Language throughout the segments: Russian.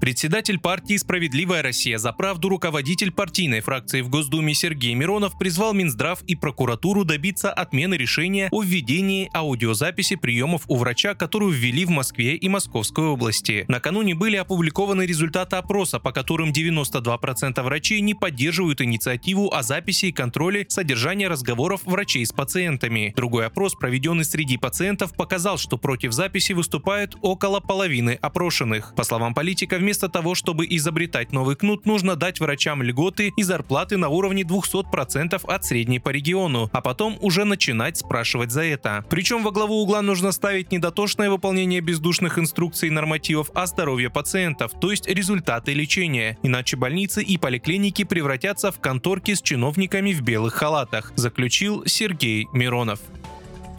Председатель партии «Справедливая Россия за правду» руководитель партийной фракции в Госдуме Сергей Миронов призвал Минздрав и прокуратуру добиться отмены решения о введении аудиозаписи приемов у врача, которую ввели в Москве и Московской области. Накануне были опубликованы результаты опроса, по которым 92% врачей не поддерживают инициативу о записи и контроле содержания разговоров врачей с пациентами. Другой опрос, проведенный среди пациентов, показал, что против записи выступают около половины опрошенных. По словам политика, вместо того, чтобы изобретать новый кнут, нужно дать врачам льготы и зарплаты на уровне 200% от средней по региону, а потом уже начинать спрашивать за это. Причем во главу угла нужно ставить не дотошное выполнение бездушных инструкций и нормативов, а здоровье пациентов, то есть результаты лечения. Иначе больницы и поликлиники превратятся в конторки с чиновниками в белых халатах, заключил Сергей Миронов.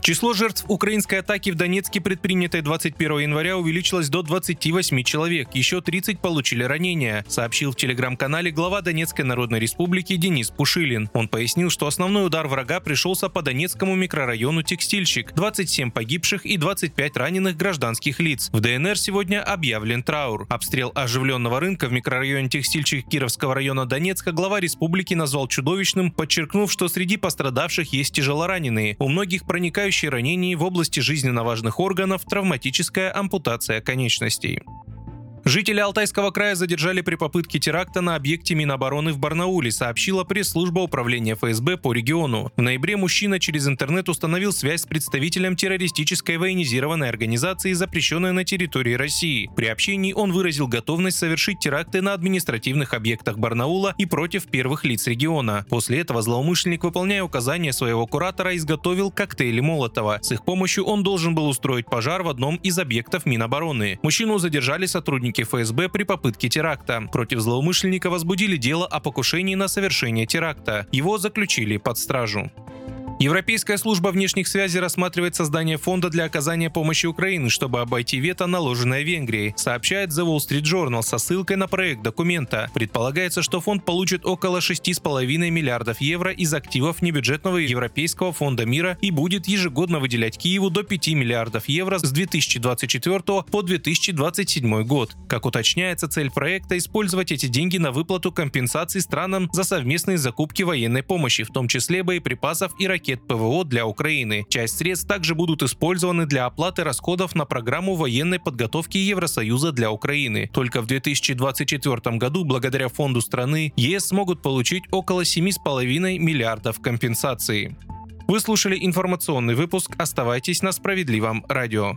Число жертв украинской атаки в Донецке, предпринятой 21 января, увеличилось до 28 человек. Еще 30 получили ранения, сообщил в телеграм-канале глава Донецкой Народной Республики Денис Пушилин. Он пояснил, что основной удар врага пришелся по Донецкому микрорайону Текстильщик. 27 погибших и 25 раненых гражданских лиц. В ДНР сегодня объявлен траур. Обстрел оживленного рынка в микрорайоне Текстильщик Кировского района Донецка глава республики назвал чудовищным, подчеркнув, что среди пострадавших есть тяжелораненые. У многих проникающих получающие ранений в области жизненно важных органов, травматическая ампутация конечностей. Жители Алтайского края задержали при попытке теракта на объекте Минобороны в Барнауле, сообщила пресс-служба управления ФСБ по региону. В ноябре мужчина через интернет установил связь с представителем террористической военизированной организации, запрещенной на территории России. При общении он выразил готовность совершить теракты на административных объектах Барнаула и против первых лиц региона. После этого злоумышленник, выполняя указания своего куратора, изготовил коктейли Молотова. С их помощью он должен был устроить пожар в одном из объектов Минобороны. Мужчину задержали сотрудники сотрудники ФСБ при попытке теракта. Против злоумышленника возбудили дело о покушении на совершение теракта. Его заключили под стражу. Европейская служба внешних связей рассматривает создание фонда для оказания помощи Украине, чтобы обойти вето, наложенное Венгрией, сообщает The Wall Street Journal со ссылкой на проект документа. Предполагается, что фонд получит около 6,5 миллиардов евро из активов небюджетного Европейского фонда мира и будет ежегодно выделять Киеву до 5 миллиардов евро с 2024 по 2027 год. Как уточняется, цель проекта – использовать эти деньги на выплату компенсаций странам за совместные закупки военной помощи, в том числе боеприпасов и ракет ракет ПВО для Украины. Часть средств также будут использованы для оплаты расходов на программу военной подготовки Евросоюза для Украины. Только в 2024 году, благодаря фонду страны, ЕС смогут получить около 7,5 миллиардов компенсации. Вы слушали информационный выпуск. Оставайтесь на справедливом радио.